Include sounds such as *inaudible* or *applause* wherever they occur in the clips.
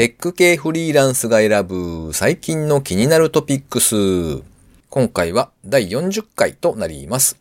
テック系フリーランスが選ぶ最近の気になるトピックス。今回は第40回となります。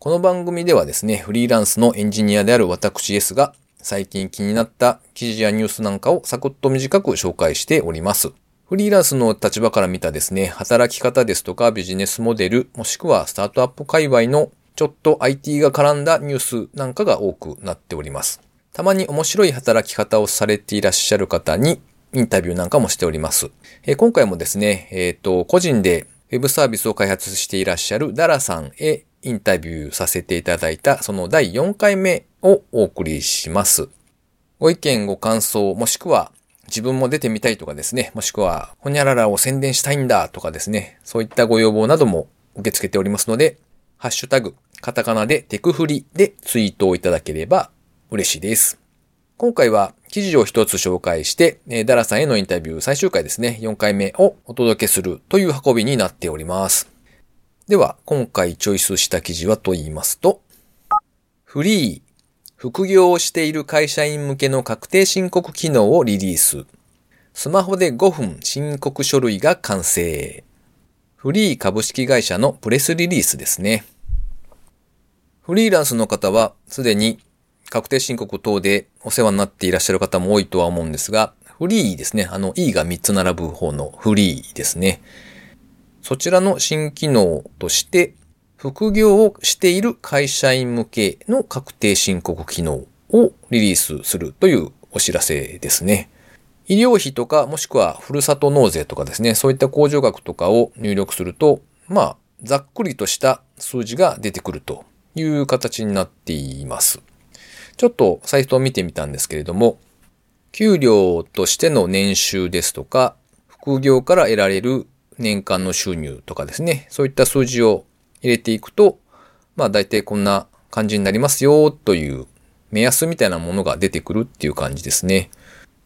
この番組ではですね、フリーランスのエンジニアである私 S が最近気になった記事やニュースなんかをサクッと短く紹介しております。フリーランスの立場から見たですね、働き方ですとかビジネスモデル、もしくはスタートアップ界隈のちょっと IT が絡んだニュースなんかが多くなっております。たまに面白い働き方をされていらっしゃる方にインタビューなんかもしております。えー、今回もですね、えっ、ー、と、個人でウェブサービスを開発していらっしゃるダラさんへインタビューさせていただいたその第4回目をお送りします。ご意見ご感想もしくは自分も出てみたいとかですね、もしくはほにゃららを宣伝したいんだとかですね、そういったご要望なども受け付けておりますので、ハッシュタグ、カタカナでテクフリでツイートをいただければ嬉しいです。今回は記事を一つ紹介してえ、ダラさんへのインタビュー最終回ですね、4回目をお届けするという運びになっております。では、今回チョイスした記事はと言いますと、フリー、副業をしている会社員向けの確定申告機能をリリース。スマホで5分申告書類が完成。フリー株式会社のプレスリリースですね。フリーランスの方はすでに確定申告等でお世話になっていらっしゃる方も多いとは思うんですが、フリーですね。あの E が3つ並ぶ方のフリーですね。そちらの新機能として、副業をしている会社員向けの確定申告機能をリリースするというお知らせですね。医療費とかもしくはふるさと納税とかですね、そういった控除額とかを入力すると、まあ、ざっくりとした数字が出てくるという形になっています。ちょっとサイトを見てみたんですけれども、給料としての年収ですとか、副業から得られる年間の収入とかですね、そういった数字を入れていくと、まあ大体こんな感じになりますよという目安みたいなものが出てくるっていう感じですね。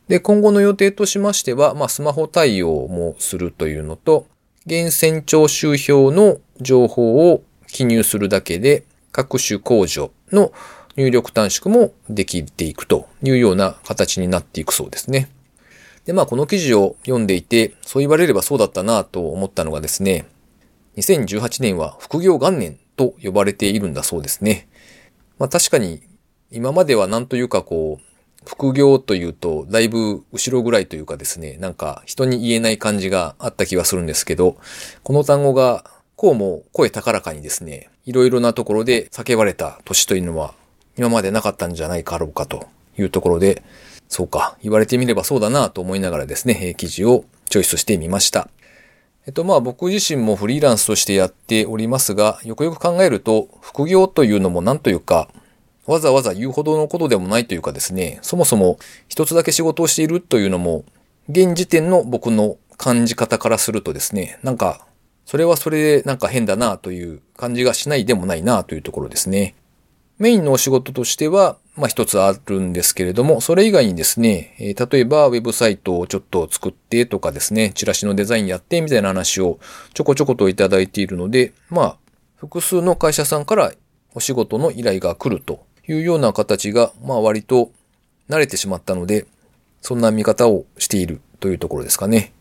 で、今後の予定としましては、まあスマホ対応もするというのと、源泉徴収票の情報を記入するだけで各種控除の入力短縮もできていくというような形になっていくそうですね。で、まあこの記事を読んでいて、そう言われればそうだったなと思ったのがですね、2018年は副業元年と呼ばれているんだそうですね。まあ確かに今まではなんというかこう、副業というとだいぶ後ろぐらいというかですね、なんか人に言えない感じがあった気がするんですけど、この単語がこうも声高らかにですね、いろいろなところで叫ばれた年というのは今までなかったんじゃないかろうかというところで、そうか、言われてみればそうだなと思いながらですね、記事をチョイスしてみました。えっとまあ僕自身もフリーランスとしてやっておりますが、よくよく考えると、副業というのもなんというか、わざわざ言うほどのことでもないというかですね、そもそも一つだけ仕事をしているというのも、現時点の僕の感じ方からするとですね、なんか、それはそれでなんか変だなという感じがしないでもないなというところですね。メインのお仕事としては、まあ一つあるんですけれども、それ以外にですね、えー、例えばウェブサイトをちょっと作ってとかですね、チラシのデザインやってみたいな話をちょこちょこといただいているので、まあ、複数の会社さんからお仕事の依頼が来るというような形が、まあ割と慣れてしまったので、そんな見方をしているというところですかね。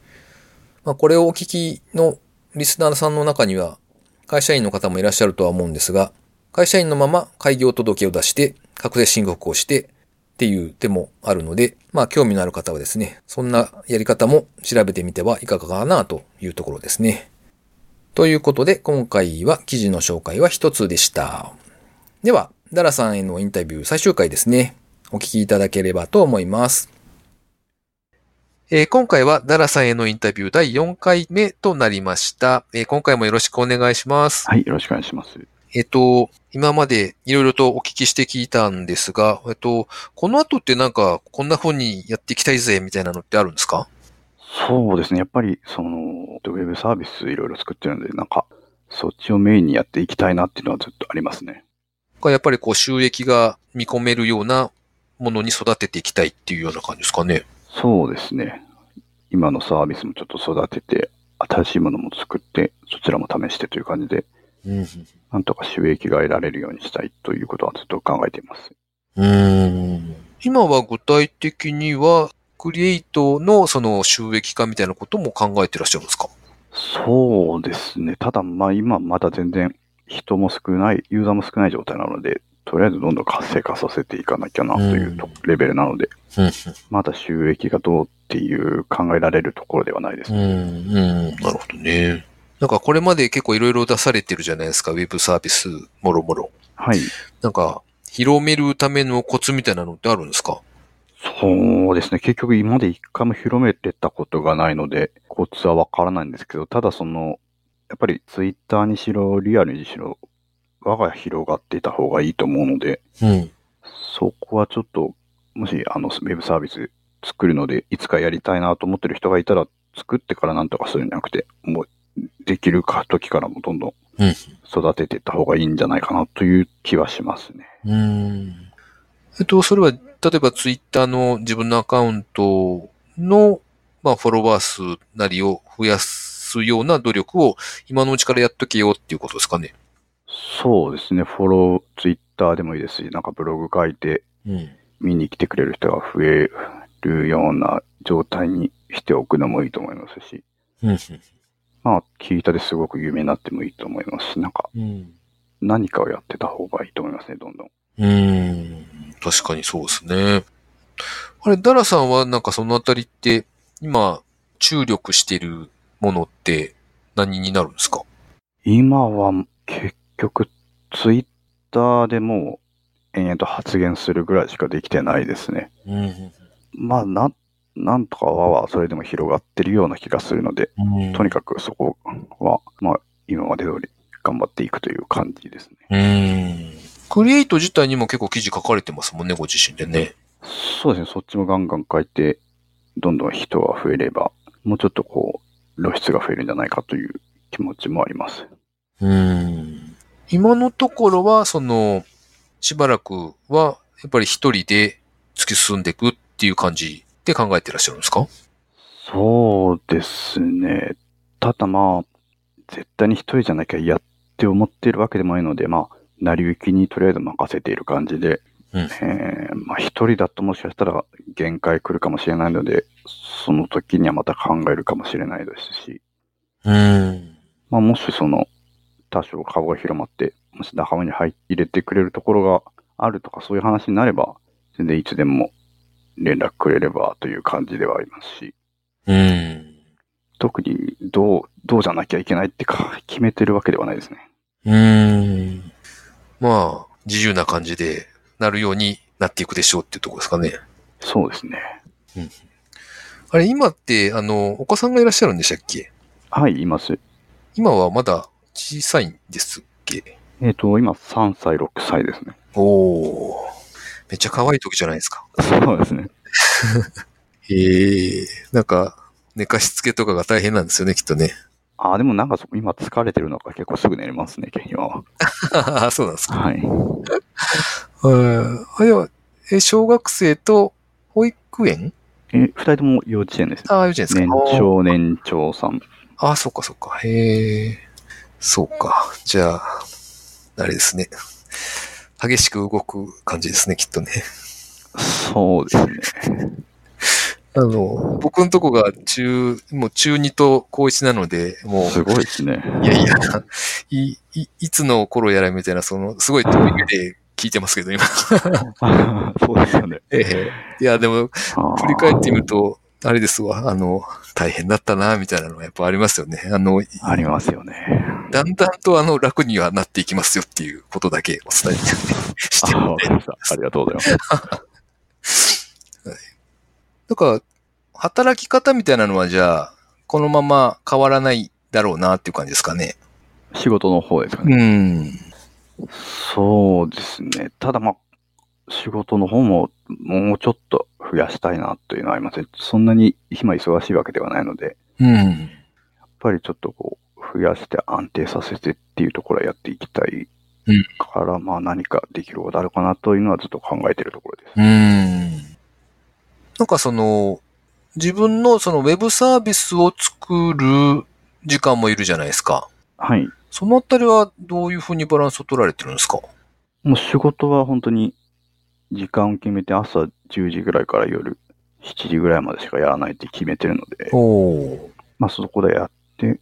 まあこれをお聞きのリスナーさんの中には、会社員の方もいらっしゃるとは思うんですが、会社員のまま開業届を出して、確定申告をしてっていう手もあるので、まあ興味のある方はですね、そんなやり方も調べてみてはいかがかなというところですね。ということで、今回は記事の紹介は一つでした。では、ダラさんへのインタビュー最終回ですね。お聞きいただければと思います。えー、今回はダラさんへのインタビュー第4回目となりました。えー、今回もよろしくお願いします。はい、よろしくお願いします。えっと、今までいろいろとお聞きして聞いたんですが、えっと、この後ってなんか、こんな風にやっていきたいぜ、みたいなのってあるんですか？そうですね。やっぱり、その、ウェブサービスいろいろ作ってるんで、なんか、そっちをメインにやっていきたいなっていうのはずっとありますね。やっぱりこう収益が見込めるようなものに育てていきたいっていうような感じですかね？そうですね。今のサービスもちょっと育てて、新しいものも作って、そちらも試してという感じで、なんとか収益が得られるようにしたいということはずっと考えています。うん今は具体的にはクリエイトのその収益化みたいなことも考えてらっしゃるんですか？そうですね。ただ、まあ今まだ全然人も少ない、ユーザーも少ない状態なので、とりあえずどんどん活性化させていかなきゃなというとレベルなので、うん。まだ収益がどうっていう考えられるところではないですうん、ね。うん。なるほどね。なんかこれまで結構いろいろ出されてるじゃないですか、ウェブサービス、もろもろ。はい。なんか、広めるためのコツみたいなのってあるんですか？そうですね。結局今まで一回も広めてたことがないので、コツはわからないんですけど、ただその、やっぱりツイッターにしろ、リアルにしろ、輪が広がっていた方がいいと思うので、うん。そこはちょっと、もし、あの、ウェブサービス作るので、いつかやりたいなと思ってる人がいたら、作ってからなんとかするんじゃなくて、もう、できるか時からもどんどんうん育てていった方がいいんじゃないかなという気はしますね。うん。えっと、それは、例えばツイッターの自分のアカウントの、まあ、フォロワー数なりを増やすような努力を今のうちからやっとけよっていうことですかね。そうですね。フォロー、ツイッターでもいいですし、なんかブログ書いて、うん。見に来てくれる人が増えるような状態にしておくのもいいと思いますし、うん。まあ、聞いたですごく有名になってもいいと思いますし、なんかうん。何かをやってた方がいいと思いますね、どんどん。うん。確かにそうですね。あれ、ダラさんはなんかそのあたりって、今、注力してるものって何になるんですか？今は結局、ツイッターでもう延々と発言するぐらいしかできてないですね。うん。まあ、な、なんとかははそれでも広がってるような気がするので、とにかくそこは、まあ、今まで通り頑張っていくという感じですね。うん。クリエイト自体にも結構記事書かれてますもんね、ご自身でね。そうですね、そっちもガンガン書いて、どんどん人が増えれば、もうちょっとこう、露出が増えるんじゃないかという気持ちもあります。うん。今のところは、その、しばらくは、やっぱり一人で突き進んでいくっていう感じで考えてらっしゃるんですか？そうですね。ただまあ、絶対に一人じゃなきゃ嫌って思っているわけでもないので、まあ、成り行きにとりあえず任せている感じで、うんえーまあ一人だともしかしたら限界来るかもしれないので、その時にはまた考えるかもしれないですし、うん。まあもしその、多少顔が広まって、もし仲間に入入れてくれるところがあるとかそういう話になれば、全然いつでも連絡くれればという感じではありますし、うん。特にどう、どうじゃなきゃいけないってか、決めてるわけではないですね。うん。まあ、自由な感じでなるようになっていくでしょうっていうところですかね。そうですね。あれ、今って、あの、お子さんがいらっしゃるんでしたっけ？はい、います。今はまだ小さいんですっけ？えっ、と、今3歳、6歳ですね。おお。めっちゃ可愛い時じゃないですか。そうですね。*laughs* へえ。なんか、寝かしつけとかが大変なんですよね、きっとね。あ、でもなんかそ今疲れてるのか結構すぐ寝れますね、今は。あ *laughs* そうなんですか。はい。*laughs* うん。あ、では、え、小学生と保育園？え、二人とも幼稚園ですね。ああ、幼稚園ですか。年長、年長さん。ああ、そっかそっか。へえ。そうか。じゃあ、あれですね。激しく動く感じですね、きっとね。そうですね。あの、僕のとこが中、もう中2と高1なので、もう、すごいですね。いやいや、い、い、いつの頃やらみたいな、その、すごい遠い目で聞いてますけど、今。*laughs* そうですよね。ええ。いや、でも、振り返ってみると、あれですわ、あの、大変だったな、みたいなのはやっぱありますよね。あの、ありますよね。だんだんとあの、楽にはなっていきますよっていうことだけお伝えして *laughs* あ、るのでわかり。ました。ありがとうございます。だから、働き方みたいなのはじゃあ、このまま変わらないだろうなっていう感じですかね。仕事の方ですかね。ん。そうですね。ただまあ、仕事の方ももうちょっと増やしたいなというのはありますね。そんなに今忙しいわけではないので、うん。やっぱりちょっとこう、増やして安定させてっていうところはやっていきたいうんから、まあ何かできることあるかなというのはずっと考えているところです。うん。なんかその、自分のそのウェブサービスを作る時間もいるじゃないですか。はい。そのあたりはどういうふうにバランスを取られてるんですか？もう仕事は本当に時間を決めて朝10時ぐらいから夜7時ぐらいまでしかやらないって決めてるので、おまあそこでやって、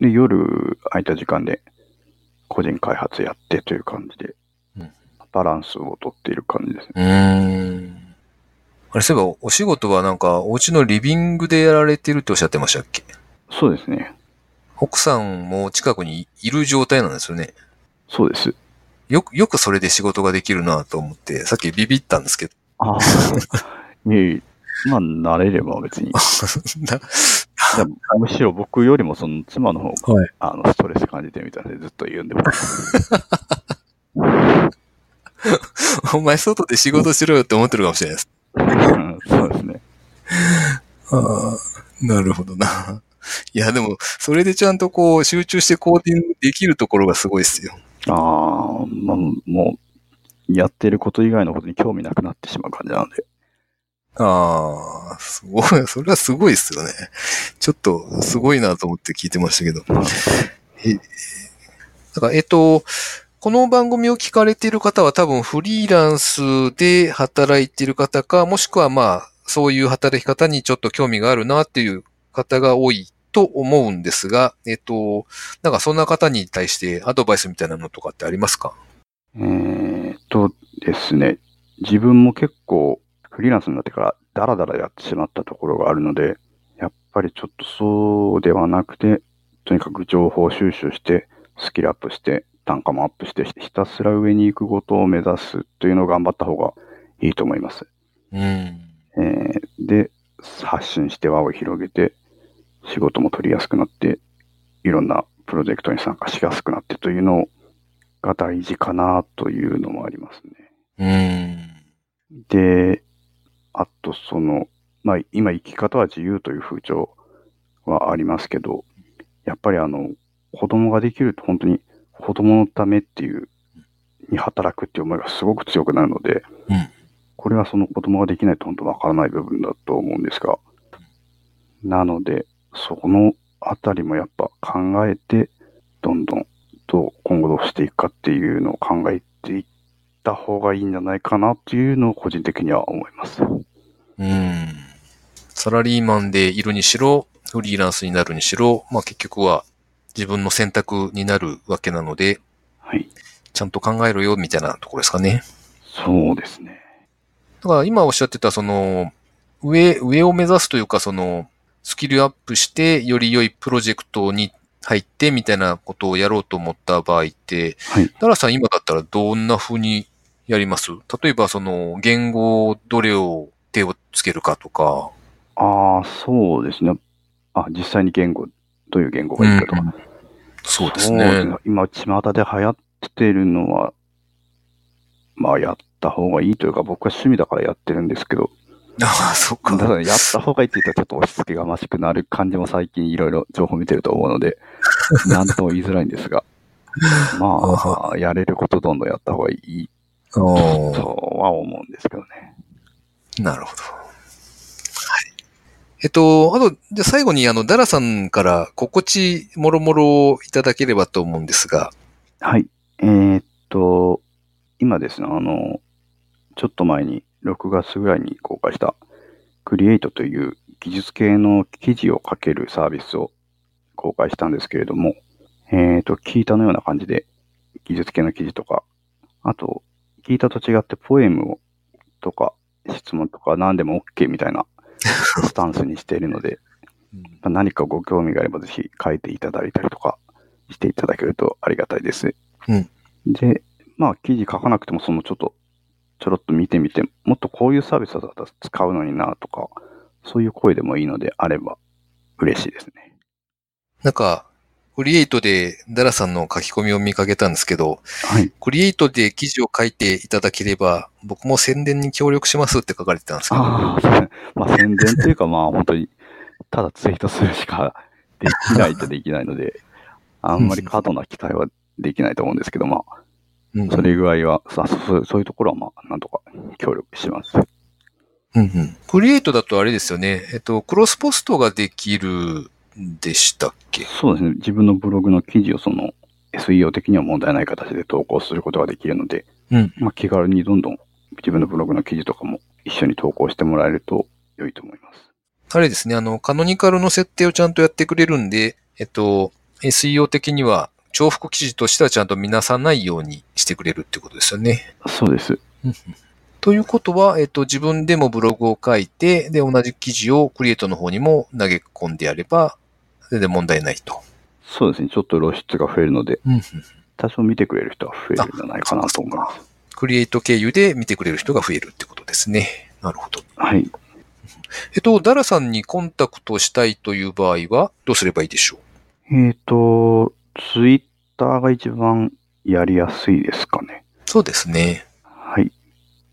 で、夜空いた時間で個人開発やってという感じでうん、バランスをとっている感じですね。うーん。あれ、そういえば、お仕事はなんか、お家のリビングでやられてるっておっしゃってましたっけ？そうですね。奥さんも近くにいる状態なんですよね。そうです。よく、よくそれで仕事ができるなと思って、さっきビビったんですけど。ああ。いえいえ、まあ慣れれば別に。*laughs* むしろ僕よりもその妻の方が、はいあの、ストレス感じてるみたいでずっと言うんでます。*laughs* お前外で仕事しろよって思ってるかもしれないです。う *laughs* んそうですね。ああ、なるほどな。いや、でも、それでちゃんとこう、集中してコーディングできるところがすごいですよ。ああ、まあ、もう、やってること以外のことに興味なくなってしまう感じなんで。ああ、すごい、*laughs* それはすごいですよね。ちょっと、すごいなと思って聞いてましたけど。え、だから、えっと、この番組を聞かれている方は多分フリーランスで働いている方か、もしくはまあ、そういう働き方にちょっと興味があるなっていう方が多いと思うんですが、えっと、なんかそんな方に対してアドバイスみたいなのとかってありますか？えーっとですね、自分も結構フリーランスになってからダラダラやってしまったところがあるので、やっぱりちょっとそうではなくて、とにかく情報収集して、スキルアップして、単価もアップして、ひたすら上に行くことを目指すというのを頑張った方がいいと思います。うん。えーで、発信して輪を広げて、仕事も取りやすくなって、いろんなプロジェクトに参加しやすくなってというのが大事かなというのもありますね。うん。で、あとその、まあ今生き方は自由という風潮はありますけど、やっぱりあの、子供ができると本当に子供のためっていう、に働くっていう思いがすごく強くなるので、うんこれはその子供ができないと本当わからない部分だと思うんですが、なので、そこのあたりもやっぱ考えて、どんどんと今後どうしていくかっていうのを考えていった方がいいんじゃないかなっていうのを個人的には思います。うん。サラリーマンでいるにしろ、フリーランスになるにしろ、まあ結局は自分の選択になるわけなので、はい。ちゃんと考えろよみたいなところですかね。そうですね。だから今おっしゃってたその、上、上を目指すというかその、スキルアップしてより良いプロジェクトに入ってみたいなことをやろうと思った場合って、はい。ダラさん今だったらどんな風にやります？例えばその、言語どれを手をつけるかとか、ああ、そうですね。あ、実際に言語、どういう言語がいいかとか。そうですね。今、巷で流行ってるのは、まあ、やった方がいいというか、僕は趣味だからやってるんですけど、ああ、そっか。ただやった方がいいって言ったらちょっと押し付けがましくなる感じも最近いろいろ情報見てると思うので、*laughs* なんとも言いづらいんですが、まあ、やれることどんどんやった方がいいとは思うんですけどね。なるほど。はい。えっと、あと、じゃあ最後にあの、ダラさんから心地もろもろをいただければと思うんですが、はい。えーっと、今ですね、あの、ちょっと前に6月ぐらいに公開した。クリエイトという技術系の記事を書けるサービスを公開したんですけれども、えーっと、聞いたのような感じで技術系の記事とか、あと、聞いたと違ってポエムをとか質問とか何でも OK みたいな *laughs* スタンスにしているので、まあ何かご興味があればぜひ書いていただいたりとかしていただけるとありがたいです。うん。で、まあ記事書かなくてもそのちょっとちょろっと見てみて、もっとこういうサービスだったら使うのになとか、そういう声でもいいのであれば嬉しいですね。なんか、クリエイトでダラさんの書き込みを見かけたんですけど、はい。クリエイトで記事を書いていただければ、僕も宣伝に協力しますって書かれてたんですけど、あまあ宣伝というかまあ本当に、ただツイートするしかできないとできないので、あんまり過度な期待はできないと思うんですけど、まあ、うんそれぐらいは、さそうそういうところはまあ、なんとか協力します。うんうんクリエイトだとあれですよね、えっと、クロスポストができるんでしたっけ？そうですね。自分のブログの記事をその SEO 的には問題ない形で投稿することができるので、うん。まあ、気軽にどんどん自分のブログの記事とかも一緒に投稿してもらえると良いと思います。あれですね、あの、カノニカルの設定をちゃんとやってくれるんで、えっと、SEO 的には重複記事としてはちゃんと見なさないようにしてくれるってことですよね。そうです。ということは、えっと、自分でもブログを書いて、で、同じ記事をクリエイトの方にも投げ込んでやれば、全然問題ないと。そうですね。ちょっと露出が増えるので、多少見てくれる人は増えるんじゃないかなと思います。クリエイト経由で見てくれる人が増えるってことですね。なるほど。はい。えっと、ダラさんにコンタクトしたいという場合は、どうすればいいでしょえっ、と、ツイッターが一番やりやすいですかね。うそうですね。はい。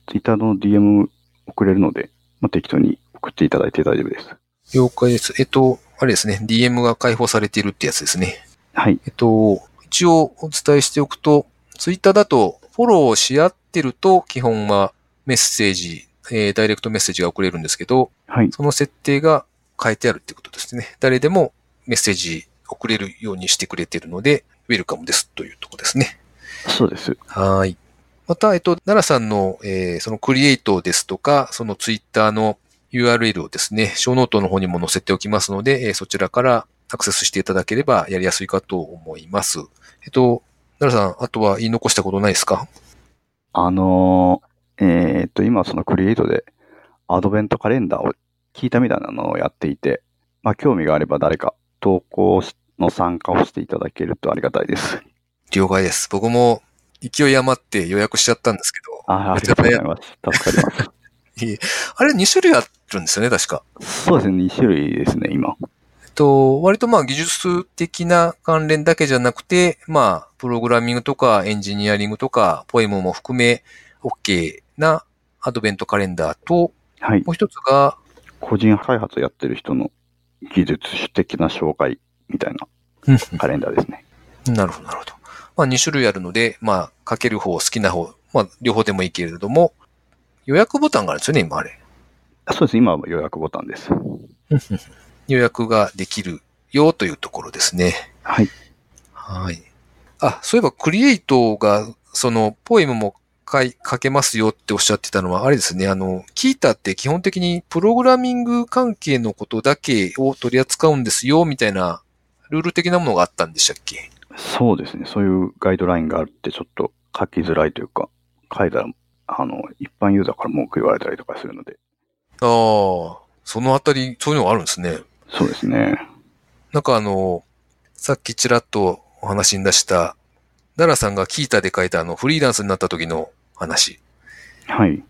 ツイッターの DM 送れるので、まあ、適当に送っていただいて大丈夫です。了解です。えっと、あれですね。DM が開放されているってやつですね。はい。えっと、一応お伝えしておくと、ツイッターだとフォローし合ってると基本はメッセージ、えーダイレクトメッセージが送れるんですけど、はい。その設定が変えてあるってことですね。誰でもメッセージ送れるようにしてくれているので、ウェルカムですというところですね。そうです。はい。また、えっと、奈良さんの、えーそのクリエイトですとか、そのツイッターの URL をですね、ショーノートの方にも載せておきますので、えーそちらからアクセスしていただければやりやすいかと思います。えっと、奈良さん、あとは言い残したことないですか？あのーえっ、と、今そのクリエイトでアドベントカレンダーを聞いたみたいなのをやっていて、まあ、興味があれば誰か投稿の参加をしていただけるとありがたいです。了解です。僕も勢い余って予約しちゃったんですけど、あありがとうございます。助かります。*laughs* あれ2種類あるんですよね、確か。そうですね、2種類ですね、今。えっと、割とまあ技術的な関連だけじゃなくて、まあ、プログラミングとかエンジニアリングとか、ポエムも含め、OK なアドベントカレンダーと、はい。もう一つが、個人開発やってる人の技術的な紹介みたいなカレンダーですね。なるほど、なるほど。まあ、2種類あるので、まあ、書ける方、好きな方、まあ、両方でもいいけれども、予約ボタンがあるんですよね、今あれ。あそうです、今は予約ボタンです。*laughs* 予約ができるよというところですね。はい。はい。あ、そういえば、クリエイトが、その、ポエムも書い書けますよっておっしゃってたのは、あれですね、あの、キータって基本的にプログラミング関係のことだけを取り扱うんですよ、みたいな、ルール的なものがあったんでしたっけ？そうですね、そういうガイドラインがあるってちょっと書きづらいというか、書いたら、あの、一般ユーザーから文句言われたりとかするので、ああ、そのあたり、そういうのがあるんですね。そうですね。なんかあの、さっきちらっとお話に出した、ダラさんがキータで書いたあの、フリーランスになった時の話。はい。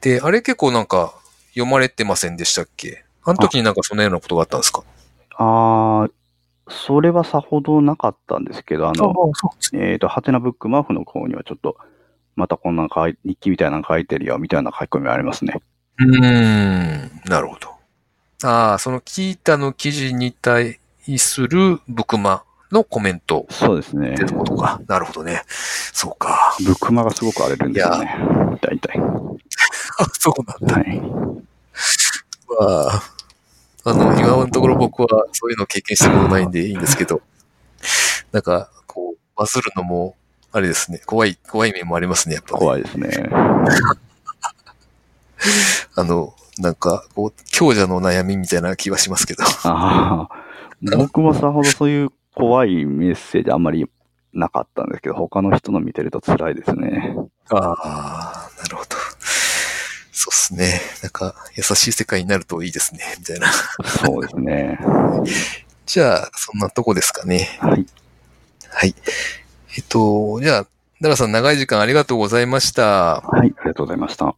で、あれ結構なんか読まれてませんでしたっけ？あの時になんかそんなようなことがあったんですか？あー、それはさほどなかったんですけど、あの、そうですえっ、と、ハテナブックマフの方にはちょっと、またこんな書い日記みたいなの書いてるよ、みたいな書き込みありますね。うーん、なるほど。ああ、そのキータの記事に対するブクマのコメントそうですねって。ことか。なるほどね。そうか。ブックマがすごく荒れるんですよね。大体。あ *laughs* そうなんだ。はい。まあ、あの、今のところ僕はそういうの経験したことないんでいいんですけど、*laughs* なんか、こう、バズるのも、あれですね、怖い、怖い面もありますね、やっぱ、ね。怖いですね。*laughs* あの、なんか、こう、強者の悩みみたいな気はしますけど。ああ、僕もさほどそういう怖いメッセージあんまりなかったんですけど、他の人の見てると辛いですね。ああ。そうっすね。なんか、優しい世界になるといいですね、みたいな。そうですね。*laughs* じゃあ、そんなとこですかね。はい。はい。えっと、じゃあ、ダラさん長い時間ありがとうございました。はい、ありがとうございました。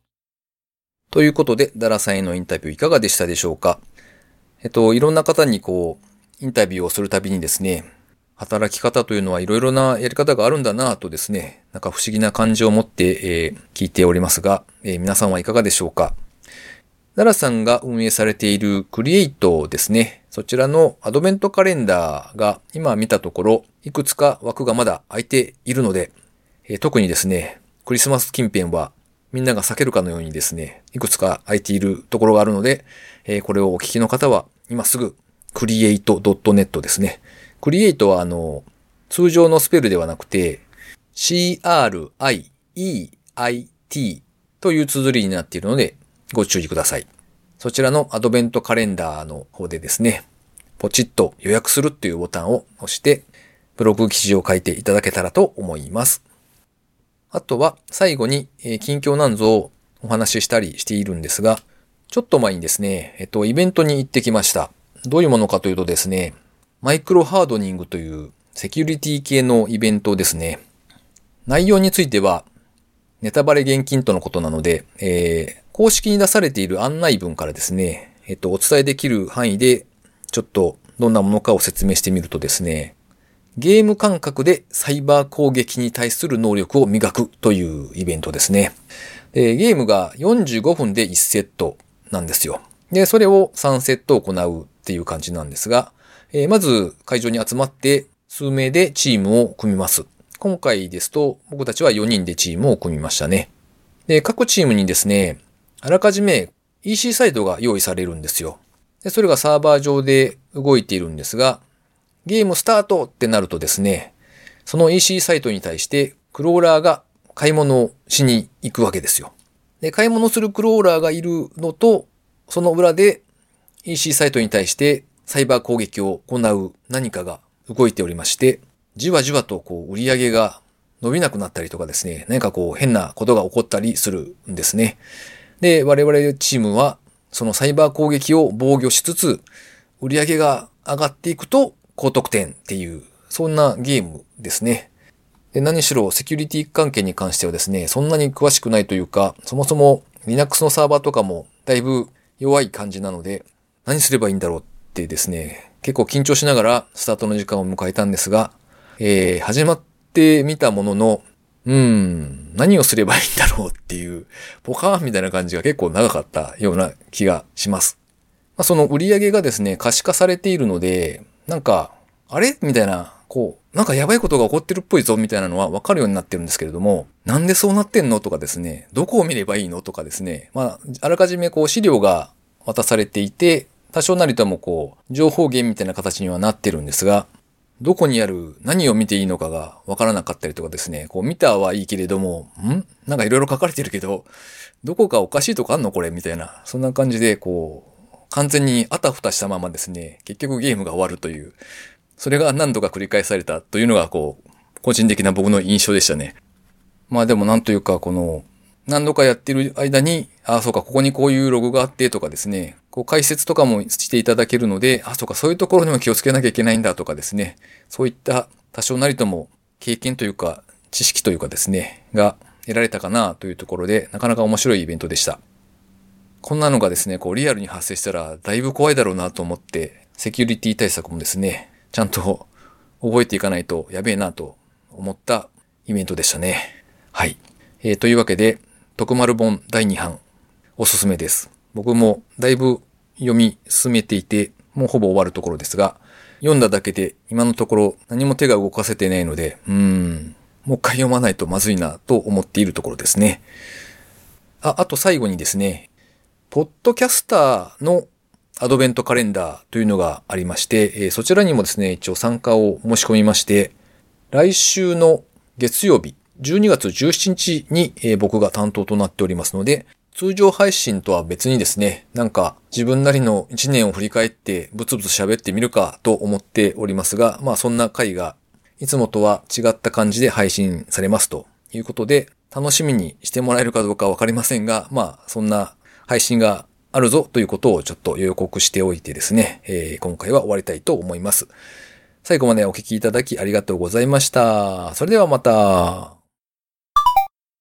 ということで、ダラさんへのインタビューいかがでしたでしょうか？えっと、いろんな方にこう、インタビューをするたびにですね、働き方というのはいろいろなやり方があるんだなぁとですね、なんか不思議な感じを持って、えー聞いておりますが、えー皆さんはいかがでしょうか？奈良さんが運営されているクリエイトですね。そちらのアドベントカレンダーが今見たところ、いくつか枠がまだ空いているので、えー特にですね、クリスマス近辺はみんなが避けるかのようにですね、いくつか空いているところがあるので、えーこれをお聞きの方は今すぐ create.net ですね。クリエイトはあの、通常のスペルではなくて、c-r-i-e-i-t という綴りになっているので、ご注意ください。そちらのアドベントカレンダーの方でですね、ポチッと予約するっていうボタンを押して、ブログ記事を書いていただけたらと思います。あとは最後に、え近況なんぞをお話ししたりしているんですが、ちょっと前にですね、えっと、イベントに行ってきました。どういうものかというとですね、マイクロハードニングというセキュリティ系のイベントですね。内容については、ネタバレ厳禁とのことなので、えー、公式に出されている案内文からですね、えっと、お伝えできる範囲で、ちょっとどんなものかを説明してみるとですね、ゲーム感覚でサイバー攻撃に対する能力を磨くというイベントですね。でゲームが45分で1セットなんですよ。で、それを3セット行うっていう感じなんですが、えー、まず会場に集まって数名でチームを組みます。今回ですと僕たちは4人でチームを組みましたね。で、各チームにですね、あらかじめ EC サイトが用意されるんですよ。で、それがサーバー上で動いているんですが、ゲームスタートってなるとですね、その EC サイトに対してクローラーが買い物をしに行くわけですよ。で、買い物するクローラーがいるのと、その裏で EC サイトに対してサイバー攻撃を行う何かが動いておりまして、じわじわとこう売り上げが伸びなくなったりとかですね、何かこう変なことが起こったりするんですね。で、我々チームは、そのサイバー攻撃を防御しつつ、売り上げが上がっていくと高得点っていう、そんなゲームですね。で、何しろセキュリティ関係に関してはですね、そんなに詳しくないというか、そもそも Linux のサーバーとかもだいぶ弱い感じなので、何すればいいんだろうってですね、結構緊張しながらスタートの時間を迎えたんですが、えー、始まってみたものの、うん、何をすればいいんだろうっていう、ポカーンみたいな感じが結構長かったような気がします。まあ、その売り上げがですね、可視化されているので、なんか、あれ？みたいな、こう、なんかやばいことが起こってるっぽいぞみたいなのはわかるようになってるんですけれども、なんでそうなってんの？とかですね、どこを見ればいいの？とかですね、まあ、あらかじめこう資料が渡されていて、多少なりともこう、情報源みたいな形にはなってるんですが、どこにある何を見ていいのかがわからなかったりとかですね、こう見たはいいけれども、ん？なんかいろいろ書かれてるけど、どこかおかしいとこあんのこれみたいな、そんな感じで、こう、完全にあたふたしたままですね、結局ゲームが終わるという、それが何度か繰り返されたというのが、こう、個人的な僕の印象でしたね。まあでもなんというか、この、何度かやってる間に、ああ、そうか、ここにこういうログがあってとかですね、こう解説とかもしていただけるので、あ、そうか、そういうところにも気をつけなきゃいけないんだとかですね、そういった多少なりとも経験というか、知識というかですね、が得られたかなというところで、なかなか面白いイベントでした。こんなのがですね、こうリアルに発生したらだいぶ怖いだろうなと思って、セキュリティ対策もですね、ちゃんと覚えていかないとやべえなと思ったイベントでしたね。はい。えー、というわけで、徳丸本第2版、おすすめです。僕もだいぶ読み進めていて、もうほぼ終わるところですが、読んだだけで今のところ何も手が動かせてないので、うーん、もう一回読まないとまずいなと思っているところですね。あ、あと最後にですね、ポッドキャスターのアドベントカレンダーというのがありまして、え、そちらにもですね、一応参加を申し込みまして、来週の月曜日、12月17日に、え、僕が担当となっておりますので、通常配信とは別にですね、なんか自分なりの1年を振り返ってブツブツ喋ってみるかと思っておりますが、まあそんな回がいつもとは違った感じで配信されますということで、楽しみにしてもらえるかどうかわかりませんが、まあそんな配信があるぞということをちょっと予告しておいてですね、えー、今回は終わりたいと思います。最後までお聞きいただきありがとうございました。それではまた。